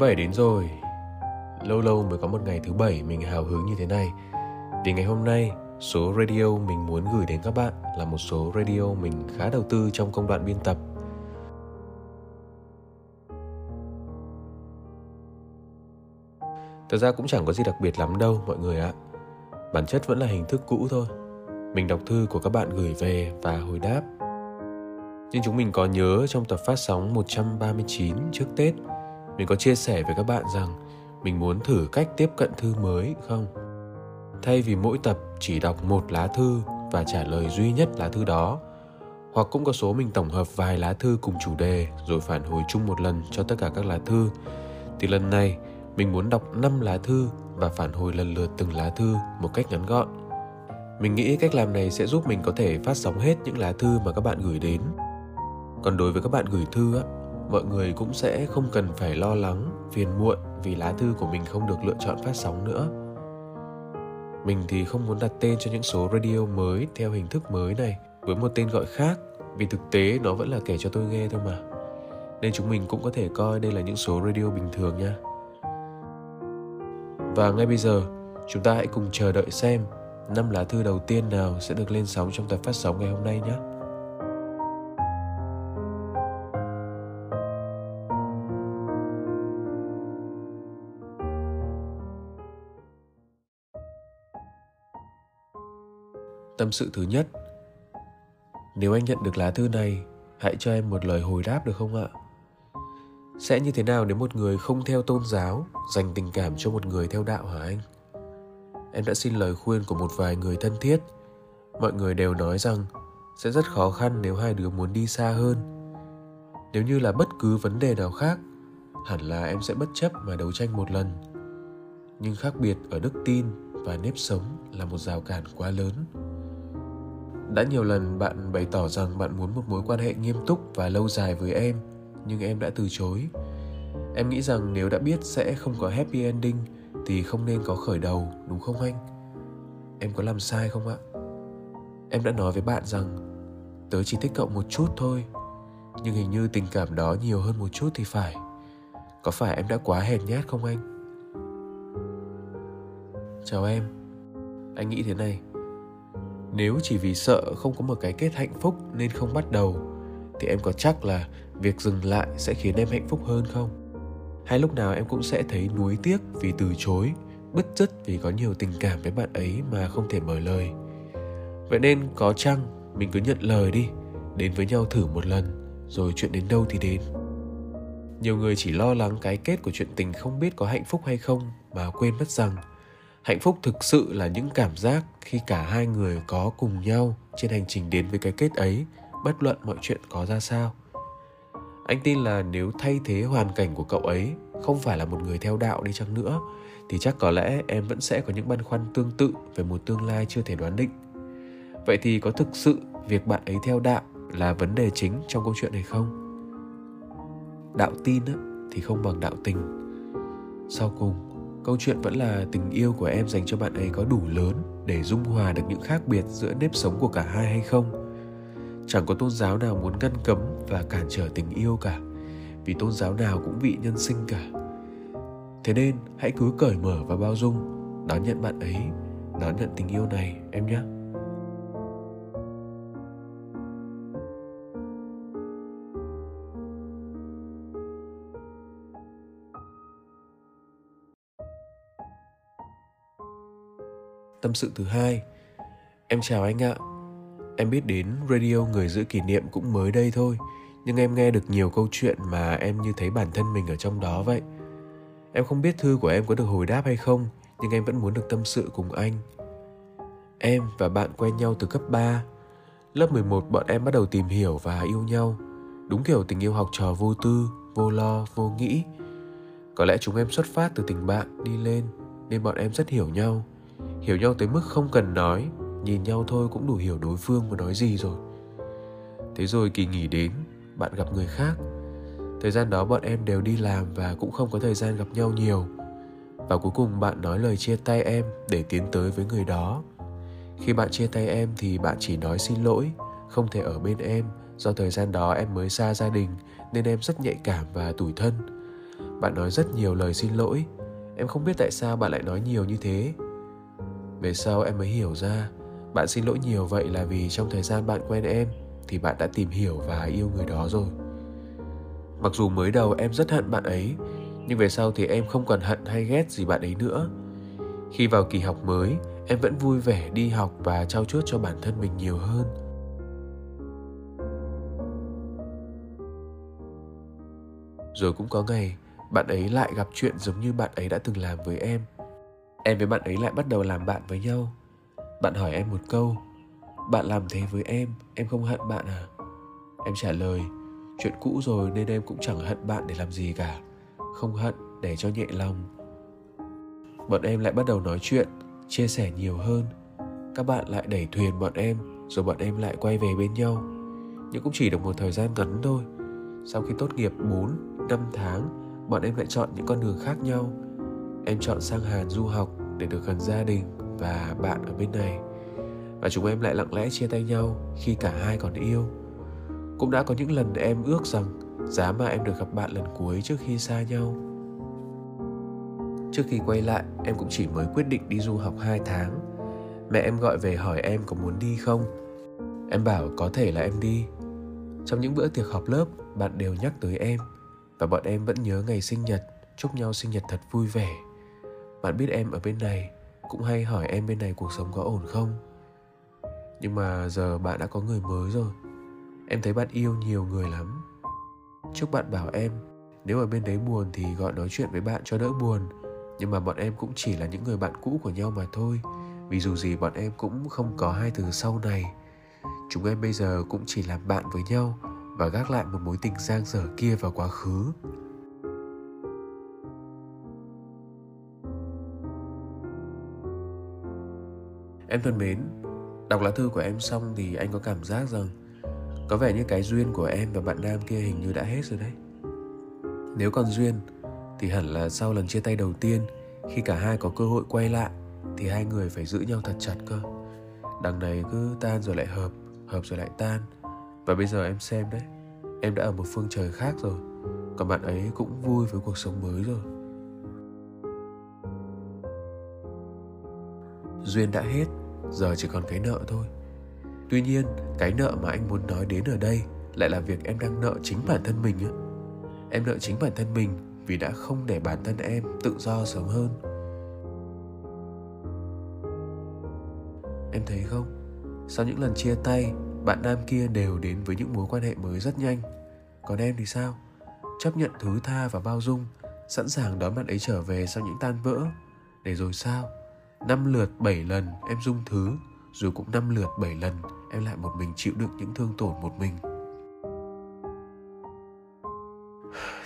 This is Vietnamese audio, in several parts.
bảy đến rồi. Lâu lâu mới có một ngày thứ bảy mình hào hứng như thế này. Vì ngày hôm nay, Số radio mình muốn gửi đến các bạn Là một số radio mình khá đầu tư trong công đoạn biên tập. Thật ra cũng chẳng có gì đặc biệt lắm đâu, mọi người ạ. Bản chất vẫn là hình thức cũ thôi. Mình đọc thư của các bạn gửi về và hồi đáp. Nhưng chúng mình có nhớ trong tập phát sóng 139 trước Tết mình có chia sẻ với các bạn rằng mình muốn thử cách tiếp cận thư mới không thay vì mỗi tập chỉ đọc một lá thư và trả lời duy nhất lá thư đó hoặc cũng có số mình tổng hợp vài lá thư cùng chủ đề rồi phản hồi chung một lần cho tất cả các lá thư thì lần này mình muốn đọc 5 lá thư và phản hồi lần lượt từng lá thư một cách ngắn gọn. Mình nghĩ cách làm này sẽ giúp mình có thể phát sóng hết những lá thư mà các bạn gửi đến. Còn đối với các bạn gửi thư á, mọi người cũng sẽ không cần phải lo lắng, phiền muộn vì lá thư của mình không được lựa chọn phát sóng nữa. Mình thì không muốn đặt tên cho những số radio mới theo hình thức mới này với một tên gọi khác, vì thực tế nó vẫn là kể cho tôi nghe thôi mà. Nên chúng mình cũng có thể coi đây là những số radio bình thường nha. Và ngay bây giờ, chúng ta hãy cùng chờ đợi xem năm lá thư đầu tiên nào sẽ được lên sóng trong tập phát sóng ngày hôm nay nhé. Tâm sự thứ nhất. Nếu anh nhận được lá thư này, Hãy cho em một lời hồi đáp được không ạ? Sẽ như thế nào nếu một người không theo tôn giáo, Dành tình cảm cho một người theo đạo hả anh? Em đã xin lời khuyên của một vài người thân thiết. Mọi người đều nói rằng Sẽ rất khó khăn nếu hai đứa muốn đi xa hơn. Nếu như là bất cứ vấn đề nào khác, Hẳn là em sẽ bất chấp mà đấu tranh một lần. Nhưng khác biệt ở đức tin và nếp sống là một rào cản quá lớn đã nhiều lần bạn bày tỏ rằng bạn muốn một mối quan hệ nghiêm túc và lâu dài với em, nhưng em đã từ chối. Em nghĩ rằng nếu đã biết sẽ không có happy ending, thì không nên có khởi đầu, đúng không anh? Em có làm sai không ạ? Em đã nói với bạn rằng, tớ chỉ thích cậu một chút thôi, nhưng hình như tình cảm đó nhiều hơn một chút thì phải. Có phải em đã quá hèn nhát không anh? Chào em. Anh nghĩ thế này nếu chỉ vì sợ không có một cái kết hạnh phúc nên không bắt đầu, thì em có chắc là việc dừng lại sẽ khiến em hạnh phúc hơn không? Hay lúc nào em cũng sẽ thấy nuối tiếc vì từ chối, bứt rứt vì có nhiều tình cảm với bạn ấy mà không thể mở lời? Vậy nên có chăng mình cứ nhận lời đi, đến với nhau thử một lần, rồi chuyện đến đâu thì đến? Nhiều người chỉ lo lắng cái kết của chuyện tình không biết có hạnh phúc hay không mà quên mất rằng hạnh phúc thực sự là những cảm giác khi cả hai người có cùng nhau trên hành trình đến với cái kết ấy, bất luận mọi chuyện có ra sao. Anh tin là nếu thay thế hoàn cảnh của cậu ấy, không phải là một người theo đạo đi chăng nữa, thì chắc có lẽ em vẫn sẽ có những băn khoăn tương tự về một tương lai chưa thể đoán định. Vậy thì có thực sự việc bạn ấy theo đạo là vấn đề chính trong câu chuyện này không? Đạo tin thì không bằng đạo tình. Sau cùng câu chuyện vẫn là tình yêu của em dành cho bạn ấy có đủ lớn để dung hòa được những khác biệt giữa nếp sống của cả hai hay không. Chẳng có tôn giáo nào muốn ngăn cấm và cản trở tình yêu cả, vì tôn giáo nào cũng vị nhân sinh cả. Thế nên hãy cứ cởi mở và bao dung, đón nhận bạn ấy, đón nhận tình yêu này, em nhé. Tâm sự thứ hai Em chào anh ạ Em biết đến radio người giữ kỷ niệm cũng mới đây thôi Nhưng em nghe được nhiều câu chuyện mà em như thấy bản thân mình ở trong đó vậy Em không biết thư của em có được hồi đáp hay không Nhưng em vẫn muốn được tâm sự cùng anh Em và bạn quen nhau từ cấp 3 Lớp 11 bọn em bắt đầu tìm hiểu và yêu nhau. Đúng kiểu tình yêu học trò vô tư, vô lo, vô nghĩ. Có lẽ chúng em xuất phát từ tình bạn đi lên nên bọn em rất hiểu nhau. Hiểu nhau tới mức không cần nói, nhìn nhau thôi cũng đủ hiểu đối phương muốn nói gì rồi. Thế rồi kỳ nghỉ đến, bạn gặp người khác. Thời gian đó bọn em đều đi làm và cũng không có thời gian gặp nhau nhiều. Và cuối cùng bạn nói lời chia tay em để tiến tới với người đó. Khi bạn chia tay em thì bạn chỉ nói xin lỗi, không thể ở bên em do thời gian đó em mới xa gia đình nên em rất nhạy cảm và tủi thân. Bạn nói rất nhiều lời xin lỗi, em không biết tại sao bạn lại nói nhiều như thế. Về sau em mới hiểu ra, bạn xin lỗi nhiều vậy là vì trong thời gian bạn quen em thì bạn đã tìm hiểu và yêu người đó rồi. Mặc dù mới đầu em rất hận bạn ấy, nhưng về sau thì em không còn hận hay ghét gì bạn ấy nữa. Khi vào kỳ học mới, em vẫn vui vẻ đi học và trao chuốt cho bản thân mình nhiều hơn. Rồi cũng có ngày, bạn ấy lại gặp chuyện giống như bạn ấy đã từng làm với em. Em với bạn ấy lại bắt đầu làm bạn với nhau. Bạn hỏi em một câu, bạn làm thế với em, em không hận bạn à? Em trả lời, chuyện cũ rồi nên em cũng chẳng hận bạn để làm gì cả. Không hận để cho nhẹ lòng. Bọn em lại bắt đầu nói chuyện, chia sẻ nhiều hơn. Các bạn lại đẩy thuyền bọn em, rồi bọn em lại quay về bên nhau. Nhưng cũng chỉ được một thời gian ngắn thôi. Sau khi tốt nghiệp 4, 5 tháng, bọn em lại chọn những con đường khác nhau. Em chọn sang Hàn du học để được gần gia đình và bạn ở bên này. Và chúng em lại lặng lẽ chia tay nhau khi cả hai còn yêu. Cũng đã có những lần em ước rằng giá mà em được gặp bạn lần cuối trước khi xa nhau. Trước khi quay lại, em cũng chỉ mới quyết định đi du học 2 tháng. Mẹ em gọi về hỏi em có muốn đi không. Em bảo có thể là em đi. Trong những bữa tiệc họp lớp, bạn đều nhắc tới em. Và bọn em vẫn nhớ ngày sinh nhật. Chúc nhau sinh nhật thật vui vẻ bạn biết em ở bên này, cũng hay hỏi em bên này cuộc sống có ổn không? Nhưng mà giờ bạn đã có người mới rồi. Em thấy bạn yêu nhiều người lắm. Chúc bạn bảo em, nếu ở bên đấy buồn thì gọi nói chuyện với bạn cho đỡ buồn. Nhưng mà bọn em cũng chỉ là những người bạn cũ của nhau mà thôi. Vì dù gì bọn em cũng không có hai từ sau này. Chúng em bây giờ cũng chỉ làm bạn với nhau và gác lại một mối tình giang dở kia vào quá khứ. Em thân mến, đọc lá thư của em xong thì anh có cảm giác rằng có vẻ như cái duyên của em và bạn nam kia hình như đã hết rồi đấy. Nếu còn duyên thì hẳn là sau lần chia tay đầu tiên khi cả hai có cơ hội quay lại thì hai người phải giữ nhau thật chặt cơ. Đằng này cứ tan rồi lại hợp, hợp rồi lại tan. Và bây giờ em xem đấy, em đã ở một phương trời khác rồi. Còn bạn ấy cũng vui với cuộc sống mới rồi. Duyên đã hết, giờ chỉ còn cái nợ thôi. Tuy nhiên, cái nợ mà anh muốn nói đến ở đây lại là việc em đang nợ chính bản thân mình em nợ chính bản thân mình vì đã không để bản thân em tự do sớm hơn. Em thấy không? Sau những lần chia tay, bạn nam kia đều đến với những mối quan hệ mới rất nhanh. Còn em thì sao? Chấp nhận thứ tha và bao dung, sẵn sàng đón bạn ấy trở về sau những tan vỡ. Để rồi sao? Năm lượt bảy lần em dung thứ, Rồi cũng năm lượt bảy lần em lại một mình chịu đựng những thương tổn một mình.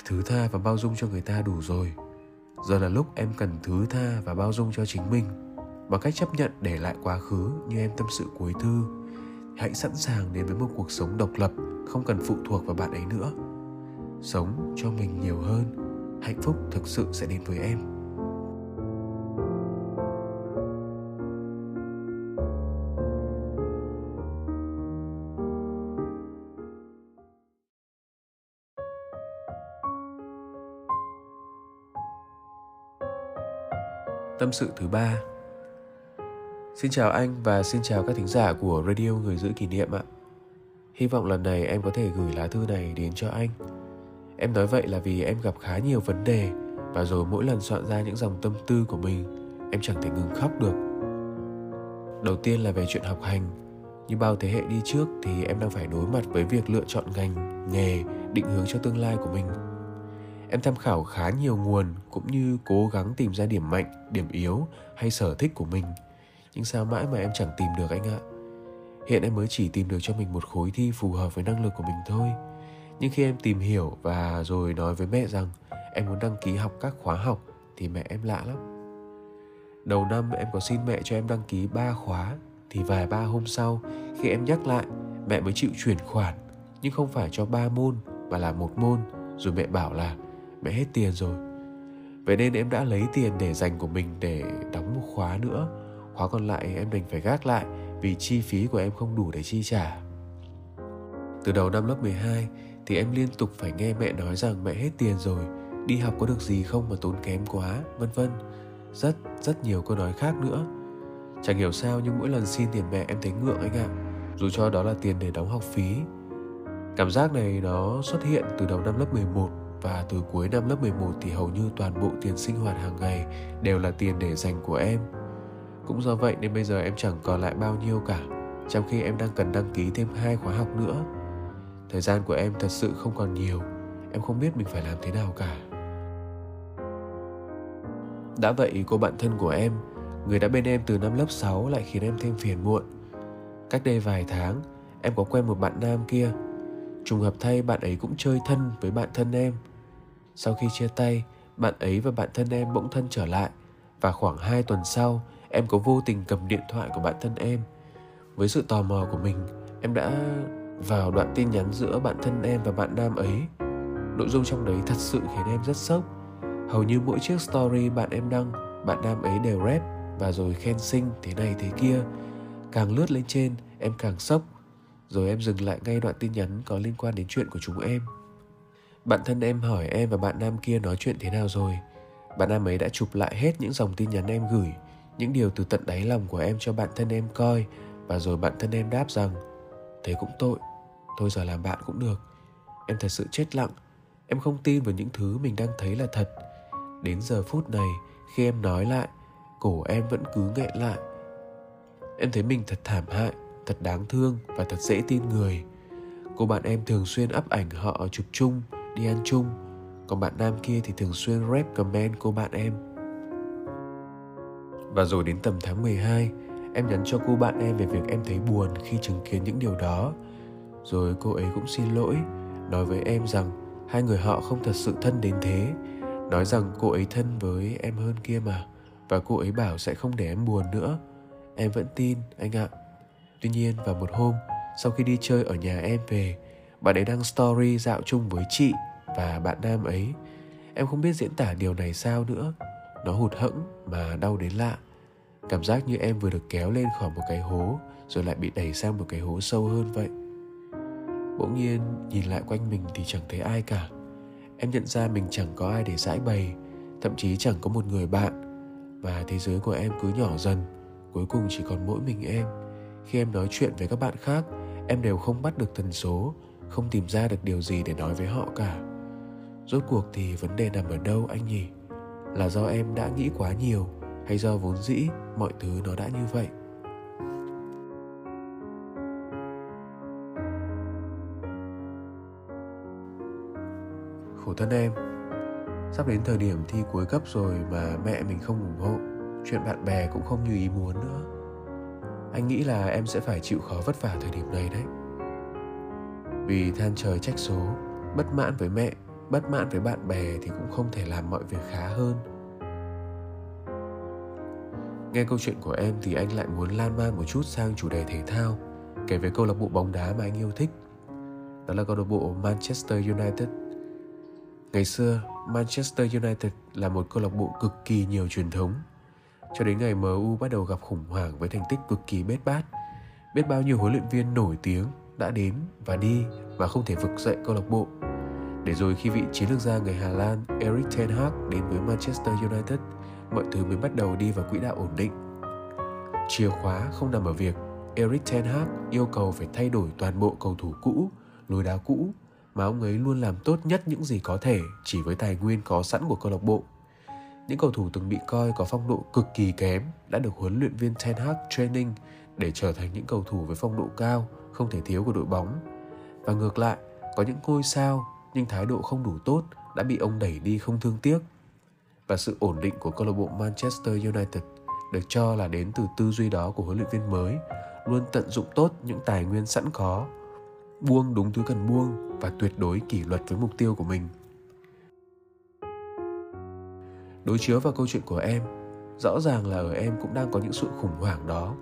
Thứ tha và bao dung cho người ta đủ rồi. Giờ là lúc em cần thứ tha và bao dung cho chính mình. Bằng cách chấp nhận để lại quá khứ như em tâm sự cuối thư, Hãy sẵn sàng đến với một cuộc sống độc lập, Không cần phụ thuộc vào bạn ấy nữa. Sống cho mình nhiều hơn, Hạnh phúc thực sự sẽ đến với em. Tâm sự thứ ba Xin chào anh và xin chào các thính giả của Radio Người Giữ Kỷ Niệm ạ. Hy vọng lần này em có thể gửi lá thư này đến cho anh. Em nói vậy là vì em gặp khá nhiều vấn đề và rồi mỗi lần soạn ra những dòng tâm tư của mình, em chẳng thể ngừng khóc được. Đầu tiên là về chuyện học hành. Như bao thế hệ đi trước thì em đang phải đối mặt với việc lựa chọn ngành, nghề, định hướng cho tương lai của mình em tham khảo khá nhiều nguồn cũng như cố gắng tìm ra điểm mạnh, điểm yếu hay sở thích của mình nhưng sao mãi mà em chẳng tìm được anh ạ Hiện em mới chỉ tìm được cho mình một khối thi phù hợp với năng lực của mình thôi. Nhưng khi em tìm hiểu và rồi nói với mẹ rằng em muốn đăng ký học các khóa học thì mẹ em lạ lắm. Đầu năm em có xin mẹ cho em đăng ký 3 khóa, thì vài ba hôm sau khi em nhắc lại, mẹ mới chịu chuyển khoản nhưng không phải cho ba môn mà là một môn, rồi mẹ bảo là mẹ hết tiền rồi. Vậy nên em đã lấy tiền để dành của mình để đóng một khóa nữa. Khóa còn lại em đành phải gác lại vì chi phí của em không đủ để chi trả. Từ đầu năm lớp 12 thì em liên tục phải nghe mẹ nói rằng mẹ hết tiền rồi, đi học có được gì không mà tốn kém quá, vân vân. Rất rất nhiều câu nói khác nữa. Chẳng hiểu sao nhưng mỗi lần xin tiền mẹ em thấy ngượng anh ạ. Dù cho đó là tiền để đóng học phí. Cảm giác này nó xuất hiện từ đầu năm lớp 11 và từ cuối năm lớp 11 thì hầu như toàn bộ tiền sinh hoạt hàng ngày đều là tiền để dành của em. Cũng do vậy nên bây giờ em chẳng còn lại bao nhiêu cả, trong khi em đang cần đăng ký thêm hai khóa học nữa. Thời gian của em thật sự không còn nhiều, em không biết mình phải làm thế nào cả. Đã vậy cô bạn thân của em, người đã bên em từ năm lớp 6 lại khiến em thêm phiền muộn. Cách đây vài tháng, em có quen một bạn nam kia Trùng hợp thay bạn ấy cũng chơi thân với bạn thân em. Sau khi chia tay, bạn ấy và bạn thân em bỗng thân trở lại và khoảng 2 tuần sau, em có vô tình cầm điện thoại của bạn thân em. Với sự tò mò của mình, em đã vào đoạn tin nhắn giữa bạn thân em và bạn nam ấy. Nội dung trong đấy thật sự khiến em rất sốc. Hầu như mỗi chiếc story bạn em đăng, bạn nam ấy đều rep và rồi khen xinh thế này thế kia. Càng lướt lên trên, em càng sốc rồi em dừng lại ngay đoạn tin nhắn có liên quan đến chuyện của chúng em bạn thân em hỏi em và bạn nam kia nói chuyện thế nào rồi? Bạn nam ấy đã chụp lại hết những dòng tin nhắn em gửi, những điều từ tận đáy lòng của em cho bạn thân em coi, và rồi bạn thân em đáp rằng, thế cũng tội, thôi giờ làm bạn cũng được. Em thật sự chết lặng, em không tin vào những thứ mình đang thấy là thật. Đến giờ phút này, khi em nói lại, cổ em vẫn cứ nghẹn lại. Em thấy mình thật thảm hại, thật đáng thương và thật dễ tin người. Cô bạn em thường xuyên up ảnh họ chụp chung đi ăn chung. Còn bạn nam kia thì thường xuyên rep comment cô bạn em. Và rồi đến tầm tháng 12 em nhắn cho cô bạn em về việc em thấy buồn khi chứng kiến những điều đó. Rồi cô ấy cũng xin lỗi nói với em rằng hai người họ không thật sự thân đến thế. Nói rằng cô ấy thân với em hơn kia mà và cô ấy bảo sẽ không để em buồn nữa. Em vẫn tin anh ạ. Tuy nhiên vào một hôm, sau khi đi chơi ở nhà em về, bạn ấy đăng story dạo chung với chị và bạn nam ấy. Em không biết diễn tả điều này sao nữa. Nó hụt hẫng mà đau đến lạ. Cảm giác như em vừa được kéo lên khỏi một cái hố rồi lại bị đẩy sang một cái hố sâu hơn vậy. Bỗng nhiên nhìn lại quanh mình thì chẳng thấy ai cả. Em nhận ra mình chẳng có ai để giải bày, thậm chí chẳng có một người bạn. Và thế giới của em cứ nhỏ dần, cuối cùng chỉ còn mỗi mình em khi em nói chuyện với các bạn khác em đều không bắt được tần số không tìm ra được điều gì để nói với họ cả. Rốt cuộc thì vấn đề nằm ở đâu, anh nhỉ? Là do em đã nghĩ quá nhiều, hay do vốn dĩ mọi thứ nó đã như vậy? Khổ thân em, sắp đến thời điểm thi cuối cấp rồi mà mẹ mình không ủng hộ, chuyện bạn bè cũng không như ý muốn nữa. Anh nghĩ là em sẽ phải chịu khó vất vả thời điểm này đấy vì than trời trách số, bất mãn với mẹ, bất mãn với bạn bè thì cũng không thể làm mọi việc khá hơn. Nghe câu chuyện của em thì anh lại muốn lan man một chút sang chủ đề thể thao, kể về câu lạc bộ bóng đá mà anh yêu thích. Đó là câu lạc bộ Manchester United. Ngày xưa, Manchester United là một câu lạc bộ cực kỳ nhiều truyền thống. Cho đến ngày MU bắt đầu gặp khủng hoảng với thành tích cực kỳ bết bát. Biết bao nhiêu huấn luyện viên nổi tiếng đã đến và đi và không thể vực dậy câu lạc bộ. Để rồi khi vị chiến lược gia người Hà Lan Erik ten Hag đến với Manchester United, mọi thứ mới bắt đầu đi vào quỹ đạo ổn định. Chìa khóa không nằm ở việc Erik ten Hag yêu cầu phải thay đổi toàn bộ cầu thủ cũ, lối đá cũ mà ông ấy luôn làm tốt nhất những gì có thể chỉ với tài nguyên có sẵn của câu lạc bộ những cầu thủ từng bị coi có phong độ cực kỳ kém đã được huấn luyện viên Ten Hag training để trở thành những cầu thủ với phong độ cao, không thể thiếu của đội bóng. Và ngược lại, có những ngôi sao nhưng thái độ không đủ tốt đã bị ông đẩy đi không thương tiếc. Và sự ổn định của câu lạc bộ Manchester United được cho là đến từ tư duy đó của huấn luyện viên mới, luôn tận dụng tốt những tài nguyên sẵn có buông đúng thứ cần buông và tuyệt đối kỷ luật với mục tiêu của mình đối chiếu vào câu chuyện của em rõ ràng là ở em cũng đang có những sự khủng hoảng đó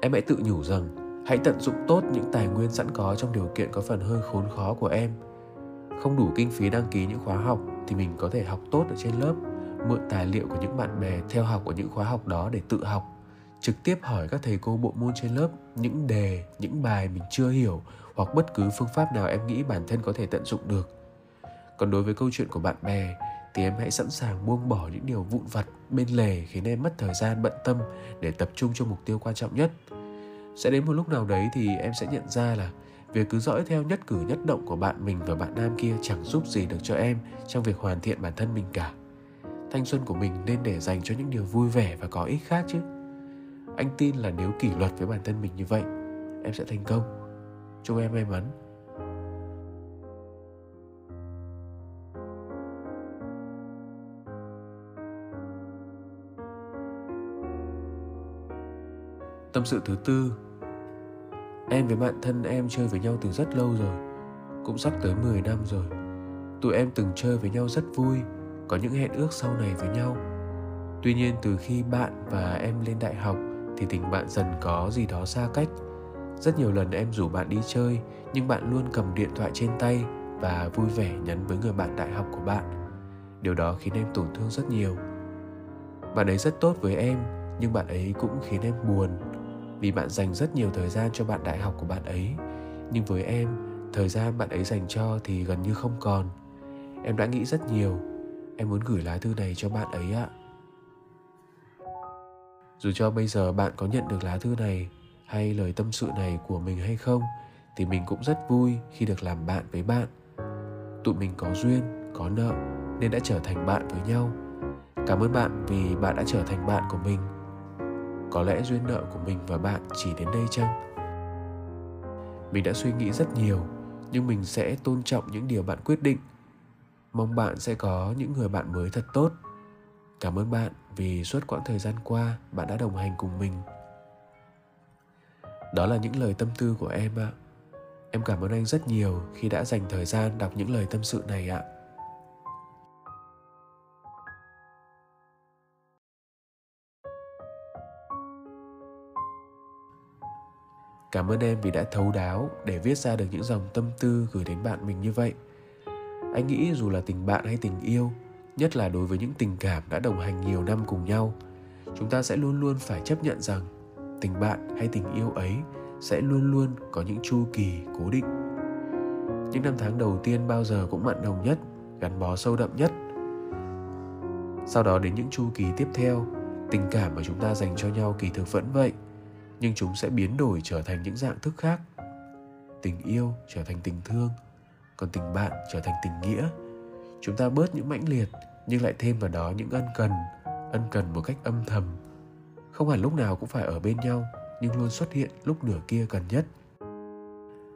em hãy tự nhủ rằng hãy tận dụng tốt những tài nguyên sẵn có trong điều kiện có phần hơi khốn khó của em. Không đủ kinh phí đăng ký những khóa học thì mình có thể học tốt ở trên lớp, mượn tài liệu của những bạn bè theo học ở những khóa học đó để tự học. Trực tiếp hỏi các thầy cô bộ môn trên lớp những đề, những bài mình chưa hiểu hoặc bất cứ phương pháp nào em nghĩ bản thân có thể tận dụng được. Còn đối với câu chuyện của bạn bè thì em hãy sẵn sàng buông bỏ những điều vụn vặt, bên lề khiến em mất thời gian, bận tâm để tập trung cho mục tiêu quan trọng nhất sẽ đến một lúc nào đấy thì em sẽ nhận ra là việc cứ dõi theo nhất cử nhất động của bạn mình và bạn nam kia chẳng giúp gì được cho em trong việc hoàn thiện bản thân mình cả. Thanh xuân của mình nên để dành cho những điều vui vẻ và có ích khác chứ. Anh tin là nếu kỷ luật với bản thân mình như vậy, em sẽ thành công. Chúc em may mắn. Tâm sự thứ tư. Em với bạn thân em chơi với nhau từ rất lâu rồi, Cũng sắp tới 10 năm rồi. Tụi em từng chơi với nhau rất vui, Có những hẹn ước sau này với nhau. Tuy nhiên từ khi bạn và em lên đại học Thì tình bạn dần có gì đó xa cách. Rất nhiều lần em rủ bạn đi chơi, Nhưng bạn luôn cầm điện thoại trên tay Và vui vẻ nhắn với người bạn đại học của bạn. Điều đó khiến em tổn thương rất nhiều. Bạn ấy rất tốt với em, Nhưng bạn ấy cũng khiến em buồn vì bạn dành rất nhiều thời gian cho bạn đại học của bạn ấy. Nhưng với em, thời gian bạn ấy dành cho thì gần như không còn. Em đã nghĩ rất nhiều. Em muốn gửi lá thư này cho bạn ấy ạ. Dù cho bây giờ bạn có nhận được lá thư này hay lời tâm sự này của mình hay không, thì mình cũng rất vui khi được làm bạn với bạn. Tụi mình có duyên, có nợ, nên đã trở thành bạn với nhau. Cảm ơn bạn vì bạn đã trở thành bạn của mình có lẽ duyên nợ của mình và bạn chỉ đến đây chăng? Mình đã suy nghĩ rất nhiều, nhưng mình sẽ tôn trọng những điều bạn quyết định. Mong bạn sẽ có những người bạn mới thật tốt. Cảm ơn bạn vì suốt quãng thời gian qua bạn đã đồng hành cùng mình. Đó là những lời tâm tư của em ạ. Em cảm ơn anh rất nhiều khi đã dành thời gian đọc những lời tâm sự này ạ. Cảm ơn em vì đã thấu đáo để viết ra được những dòng tâm tư gửi đến bạn mình như vậy. Anh nghĩ dù là tình bạn hay tình yêu, nhất là đối với những tình cảm đã đồng hành nhiều năm cùng nhau, chúng ta sẽ luôn luôn phải chấp nhận rằng tình bạn hay tình yêu ấy sẽ luôn luôn có những chu kỳ cố định. Những năm tháng đầu tiên bao giờ cũng mặn nồng nhất, gắn bó sâu đậm nhất. Sau đó đến những chu kỳ tiếp theo, tình cảm mà chúng ta dành cho nhau kỳ thực vẫn vậy – nhưng chúng sẽ biến đổi trở thành những dạng thức khác. Tình yêu trở thành tình thương, còn tình bạn trở thành tình nghĩa. Chúng ta bớt những mãnh liệt, nhưng lại thêm vào đó những ân cần ân cần một cách âm thầm. Không hẳn lúc nào cũng phải ở bên nhau, nhưng luôn xuất hiện lúc nửa kia cần nhất.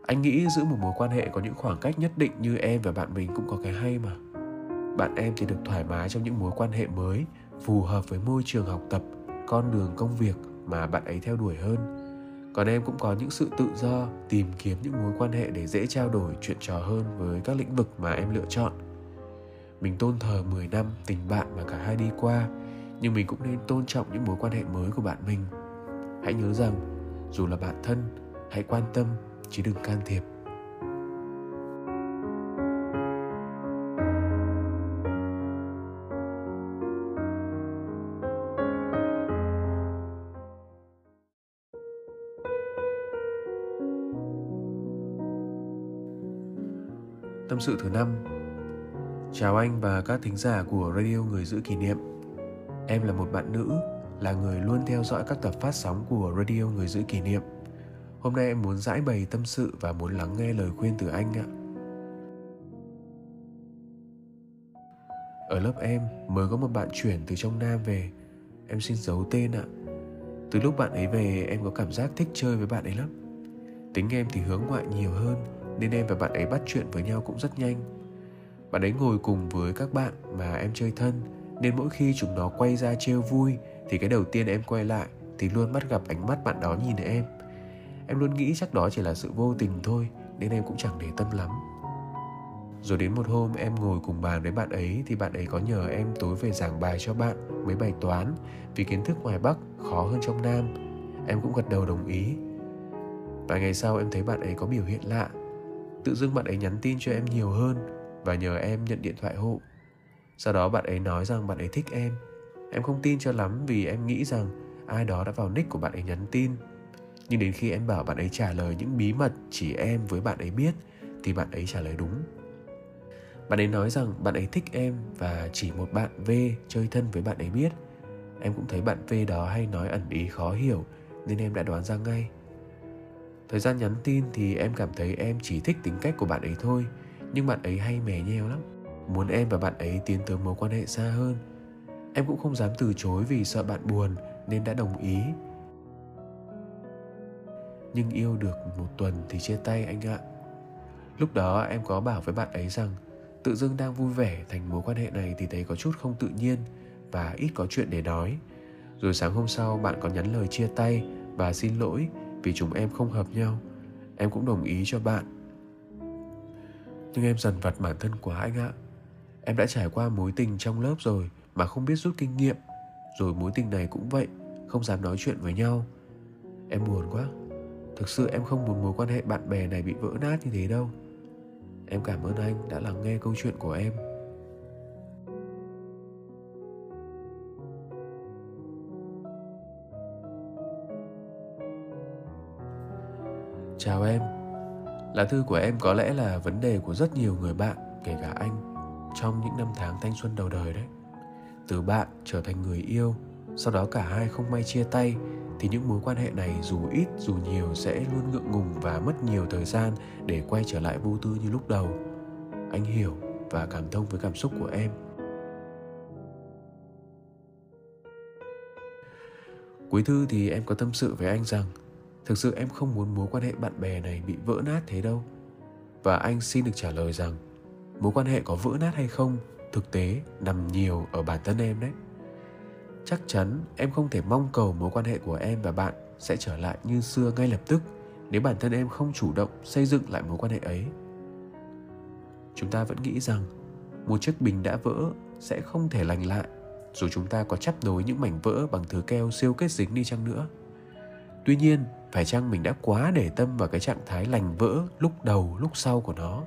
Anh nghĩ giữ một mối quan hệ có những khoảng cách nhất định như em và bạn mình cũng có cái hay mà. Bạn em thì được thoải mái trong những mối quan hệ mới, phù hợp với môi trường học tập, con đường công việc mà bạn ấy theo đuổi hơn. Còn em cũng có những sự tự do, tìm kiếm những mối quan hệ để dễ trao đổi chuyện trò hơn với các lĩnh vực mà em lựa chọn. Mình tôn thờ 10 năm tình bạn mà cả hai đi qua, nhưng mình cũng nên tôn trọng những mối quan hệ mới của bạn mình. Hãy nhớ rằng, dù là bạn thân, hãy quan tâm, chứ đừng can thiệp. Sự thứ năm. Chào anh và các thính giả của Radio Người Giữ Kỷ Niệm. Em là một bạn nữ, là người luôn theo dõi các tập phát sóng của Radio Người Giữ Kỷ Niệm. Hôm nay em muốn giải bày tâm sự và muốn lắng nghe lời khuyên từ anh ạ. Ở lớp em mới có một bạn chuyển từ trong Nam về. Em xin giấu tên ạ. Từ lúc bạn ấy về em có cảm giác thích chơi với bạn ấy lắm. Tính em thì hướng ngoại nhiều hơn nên em và bạn ấy bắt chuyện với nhau cũng rất nhanh. Bạn ấy ngồi cùng với các bạn mà em chơi thân, nên mỗi khi chúng nó quay ra trêu vui, thì cái đầu tiên em quay lại, thì luôn bắt gặp ánh mắt bạn đó nhìn em. Em luôn nghĩ chắc đó chỉ là sự vô tình thôi, Nên em cũng chẳng để tâm lắm. Rồi đến một hôm em ngồi cùng bàn với bạn ấy, Thì bạn ấy có nhờ em tối về giảng bài cho bạn Mấy bài toán, Vì kiến thức ngoài Bắc khó hơn trong Nam. Em cũng gật đầu đồng ý. Vài ngày sau em thấy bạn ấy có biểu hiện lạ. Tự dưng bạn ấy nhắn tin cho em nhiều hơn Và nhờ em nhận điện thoại hộ. Sau đó bạn ấy nói rằng bạn ấy thích em. Em không tin cho lắm vì em nghĩ rằng ai đó đã vào nick của bạn ấy nhắn tin. Nhưng đến khi em bảo bạn ấy trả lời những bí mật chỉ em với bạn ấy biết, thì bạn ấy trả lời đúng. Bạn ấy nói rằng bạn ấy thích em và chỉ một bạn V chơi thân với bạn ấy biết. Em cũng thấy bạn V đó hay nói ẩn ý khó hiểu, nên em đã đoán ra ngay thời gian nhắn tin thì em cảm thấy em chỉ thích tính cách của bạn ấy thôi, nhưng bạn ấy hay mè nheo lắm. Muốn em và bạn ấy tiến tới mối quan hệ xa hơn, em cũng không dám từ chối vì sợ bạn buồn nên đã đồng ý. Nhưng yêu được một tuần thì chia tay anh ạ. Lúc đó em có bảo với bạn ấy rằng tự dưng đang vui vẻ thành mối quan hệ này thì thấy có chút không tự nhiên và ít có chuyện để nói. Rồi sáng hôm sau bạn có nhắn lời chia tay và xin lỗi vì chúng em không hợp nhau, em cũng đồng ý cho bạn. Nhưng em dần vặt bản thân quá anh ạ. Em đã trải qua mối tình trong lớp rồi mà không biết rút kinh nghiệm. Rồi mối tình này cũng vậy, không dám nói chuyện với nhau. Em buồn quá. Thực sự em không muốn mối quan hệ bạn bè này bị vỡ nát như thế đâu. Em cảm ơn anh đã lắng nghe câu chuyện của em. Chào em. Lá thư của em có lẽ là vấn đề của rất nhiều người bạn, kể cả anh, trong những năm tháng thanh xuân đầu đời đấy. Từ bạn trở thành người yêu, sau đó cả hai không may chia tay, thì những mối quan hệ này dù ít dù nhiều sẽ luôn ngượng ngùng và mất nhiều thời gian để quay trở lại vô tư như lúc đầu. Anh hiểu và cảm thông với cảm xúc của em. Cuối thư thì em có tâm sự với anh rằng thực sự em không muốn mối quan hệ bạn bè này bị vỡ nát thế đâu. Và anh xin được trả lời rằng, mối quan hệ có vỡ nát hay không, thực tế nằm nhiều ở bản thân em đấy. Chắc chắn em không thể mong cầu mối quan hệ của em và bạn sẽ trở lại như xưa ngay lập tức nếu bản thân em không chủ động xây dựng lại mối quan hệ ấy. Chúng ta vẫn nghĩ rằng một chiếc bình đã vỡ sẽ không thể lành lại dù chúng ta có chắp nối những mảnh vỡ bằng thứ keo siêu kết dính đi chăng nữa. Tuy nhiên phải chăng mình đã quá để tâm vào cái trạng thái lành vỡ lúc đầu, lúc sau của nó?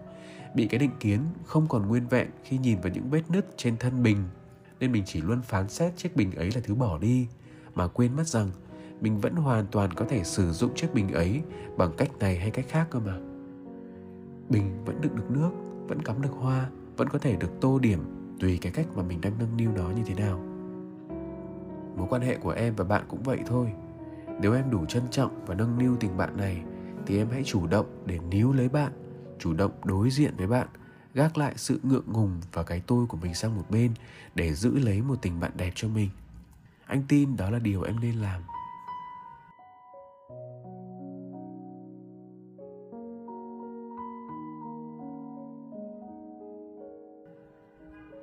Bị cái định kiến không còn nguyên vẹn khi nhìn vào những vết nứt trên thân bình nên mình chỉ luôn phán xét chiếc bình ấy là thứ bỏ đi, mà quên mất rằng mình vẫn hoàn toàn có thể sử dụng chiếc bình ấy bằng cách này hay cách khác cơ mà. Bình vẫn đựng được nước, vẫn cắm được hoa, vẫn có thể được tô điểm tùy cái cách mà mình đang nâng niu nó như thế nào. Mối quan hệ của em và bạn cũng vậy thôi nếu em đủ trân trọng và nâng niu tình bạn này, thì em hãy chủ động để níu lấy bạn, chủ động đối diện với bạn, gác lại sự ngượng ngùng và cái tôi của mình sang một bên để giữ lấy một tình bạn đẹp cho mình anh tin đó là điều em nên làm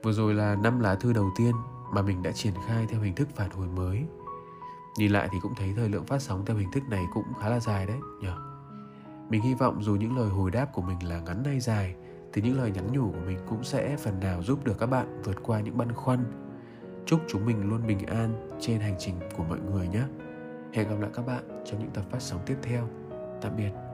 Vừa rồi là năm lá thư đầu tiên mà mình đã triển khai theo hình thức phản hồi mới. Nhìn lại thì cũng thấy thời lượng phát sóng theo hình thức này cũng khá là dài đấy nhỉ. Mình hy vọng dù những lời hồi đáp của mình là ngắn hay dài, thì những lời nhắn nhủ của mình cũng sẽ phần nào giúp được các bạn vượt qua những băn khoăn. Chúc chúng mình luôn bình an trên hành trình của mọi người nhé. Hẹn gặp lại các bạn trong những tập phát sóng tiếp theo. Tạm biệt.